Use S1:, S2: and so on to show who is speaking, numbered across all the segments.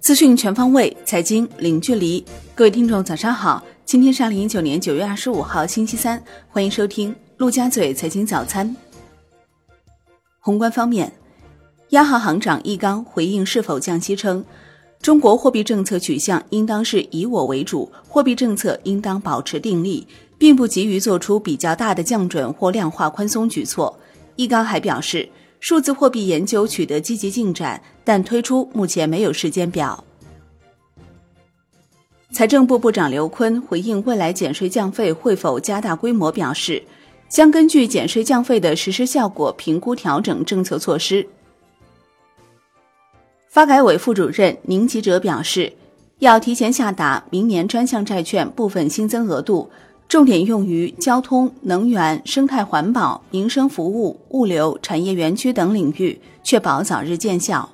S1: 资讯全方位，财经零距离。各位听众，早上好！今天是二零一九年九月二十五号，星期三，欢迎收听陆家嘴财经早餐。宏观方面，央行行长易纲回应是否降息称，中国货币政策取向应当是以我为主，货币政策应当保持定力，并不急于做出比较大的降准或量化宽松举措。易纲还表示。数字货币研究取得积极进展，但推出目前没有时间表。财政部部长刘昆回应未来减税降费会否加大规模，表示将根据减税降费的实施效果评估调整政策措施。发改委副主任宁吉喆表示，要提前下达明年专项债券部分新增额度。重点用于交通、能源、生态环保、民生服务、物流、产业园区等领域，确保早日见效。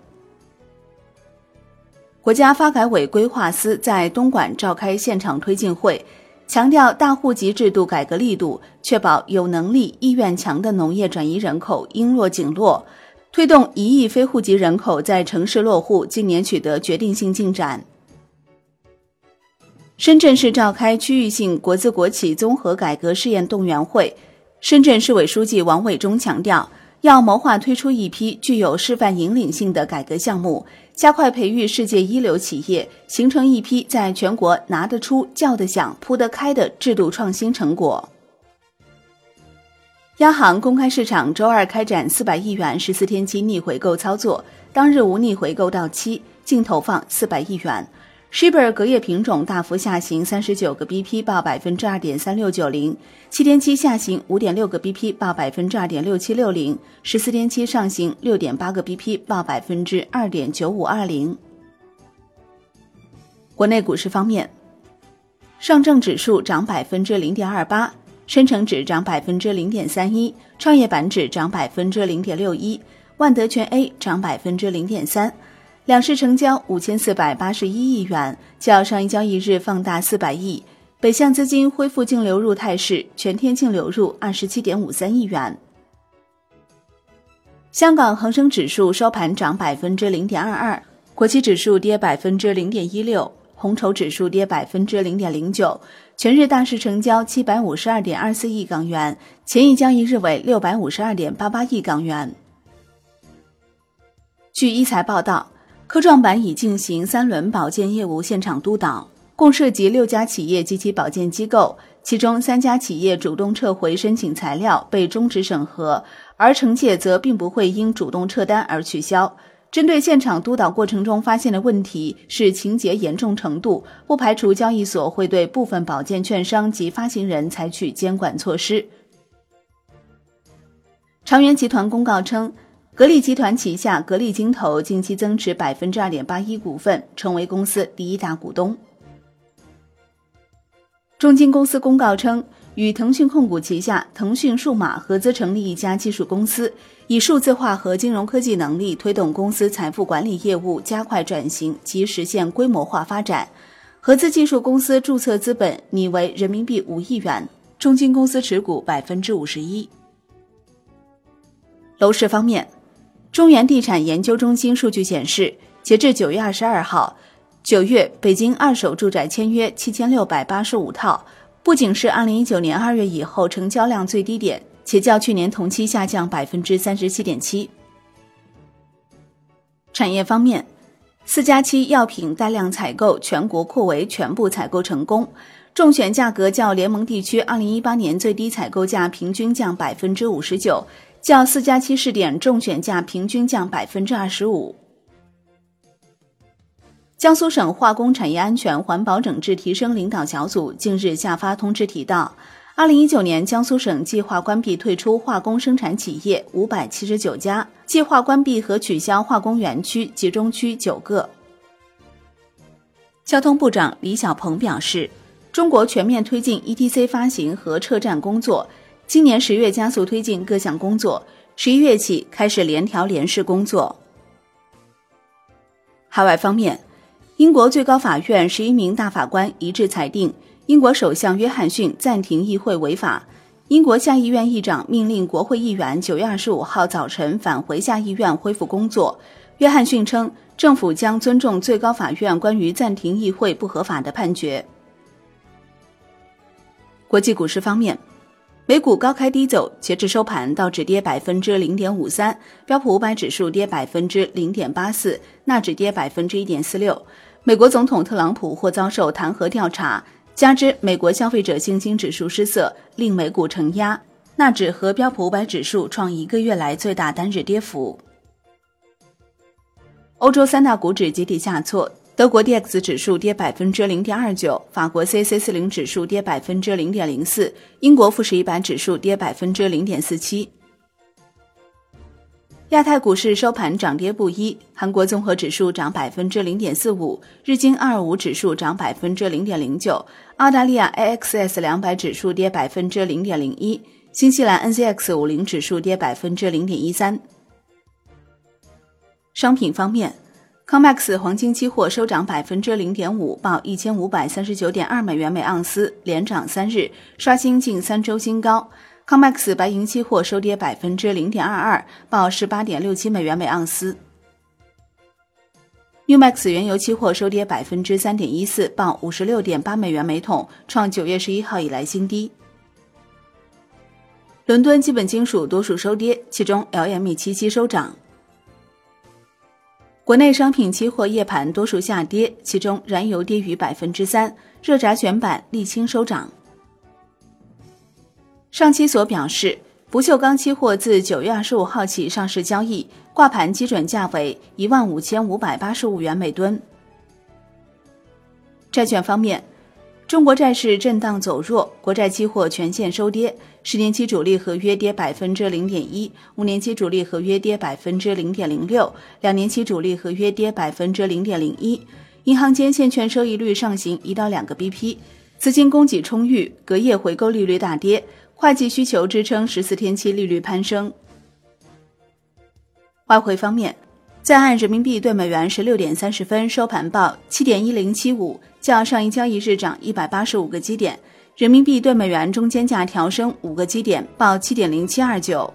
S1: 国家发改委规划司在东莞召开现场推进会，强调大户籍制度改革力度，确保有能力、意愿强的农业转移人口应落尽落，推动一亿非户籍人口在城市落户，今年取得决定性进展。深圳市召开区域性国资国企综合改革试验动员会，深圳市委书记王伟中强调，要谋划推出一批具有示范引领性的改革项目，加快培育世界一流企业，形成一批在全国拿得出、叫得响、铺得开的制度创新成果。央行公开市场周二开展四百亿元十四天期逆回购操作，当日无逆回购到期，净投放四百亿元。Shibor 隔夜品种大幅下行三十九个 BP，报百分之二点三六九零；七天期下行五点六个 BP，报百分之二点六七六零；十四天期上行六点八个 BP，报百分之二点九五二零。国内股市方面，上证指数涨百分之零点二八，深成指涨百分之零点三一，创业板指涨百分之零点六一，万德全 A 涨百分之零点三。两市成交五千四百八十一亿元，较上一交易日放大四百亿。北向资金恢复净流入态势，全天净流入二十七点五三亿元。香港恒生指数收盘涨百分之零点二二，国企指数跌百分之零点一六，红筹指数跌百分之零点零九。全日大市成交七百五十二点二四亿港元，前一交易日为六百五十二点八八亿港元。据一财报道。科创板已进行三轮保荐业务现场督导，共涉及六家企业及其保荐机构，其中三家企业主动撤回申请材料被终止审核，而惩戒则并不会因主动撤单而取消。针对现场督导过程中发现的问题是情节严重程度，不排除交易所会对部分保荐券商及发行人采取监管措施。长源集团公告称。格力集团旗下格力金投近期增持百分之二点八一股份，成为公司第一大股东。中金公司公告称，与腾讯控股旗下腾讯数码合资成立一家技术公司，以数字化和金融科技能力推动公司财富管理业务加快转型及实现规模化发展。合资技术公司注册资本拟为人民币五亿元，中金公司持股百分之五十一。楼市方面。中原地产研究中心数据显示，截至九月二十二号，九月北京二手住宅签约七千六百八十五套，不仅是二零一九年二月以后成交量最低点，且较去年同期下降百分之三十七点七。产业方面，四加七药品带量采购全国扩围全部采购成功，中选价格较联盟地区二零一八年最低采购价平均降百分之五十九。较四加七试点中选价平均降百分之二十五。江苏省化工产业安全环保整治提升领导小组近日下发通知提到，二零一九年江苏省计划关闭退出化工生产企业五百七十九家，计划关闭和取消化工园区集中区九个。交通部长李小鹏表示，中国全面推进 ETC 发行和撤站工作。今年十月加速推进各项工作，十一月起开始联调联试工作。海外方面，英国最高法院十一名大法官一致裁定，英国首相约翰逊暂停议会违法。英国下议院议长命令国会议员九月二十五号早晨返回下议院恢复工作。约翰逊称，政府将尊重最高法院关于暂停议会不合法的判决。国际股市方面，美股高开低走，截至收盘，道指跌百分之零点五三，标普五百指数跌百分之零点八四，纳指跌百分之一点四六。美国总统特朗普或遭受弹劾调查。加之美国消费者信心指数失色，令美股承压，纳指和标普五百指数创一个月来最大单日跌幅。欧洲三大股指集体下挫，德国 D X 指数跌百分之零点二九，法国 C C 四零指数跌百分之零点零四，英国富时一百指数跌百分之零点四七。亚太股市收盘涨跌不一，韩国综合指数涨百分之零点四五，日经二二五指数涨百分之零点零九，澳大利亚 AXS 两百指数跌百分之零点零一，新西兰 NZX 五零指数跌百分之零点一三。商品方面，COMEX 黄金期货收涨百分之零点五，报一千五百三十九点二美元每盎司，连涨三日，刷新近三周新高。COMEX 白银期货收跌百分之零点二二，报十八点六七美元每盎司。NewMax 原油期货收跌百分之三点一四，报五十六点八美元每桶，创九月十一号以来新低。伦敦基本金属多数收跌，其中 LME 七期收涨。国内商品期货夜盘多数下跌，其中燃油跌逾百分之三，热轧卷板、沥青收涨。上期所表示，不锈钢期货自九月二十五号起上市交易，挂牌基准价为一万五千五百八十五元每吨。债券方面，中国债市震荡走弱，国债期货全线收跌，十年期主力合约跌百分之零点一，五年期主力合约跌百分之零点零六，两年期主力合约跌百分之零点零一。银行间现券收益率上行一到两个 BP，资金供给充裕，隔夜回购利率大跌。会计需求支撑十四天期利率攀升。外汇方面，在岸人民币对美元十六点三十分收盘报七点一零七五，较上一交易日涨一百八十五个基点，人民币对美元中间价调升五个基点，报七点零七二九。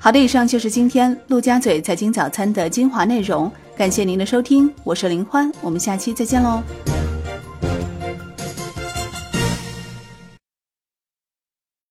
S1: 好的，以上就是今天陆家嘴财经早餐的精华内容，感谢您的收听，我是林欢，我们下期再见喽。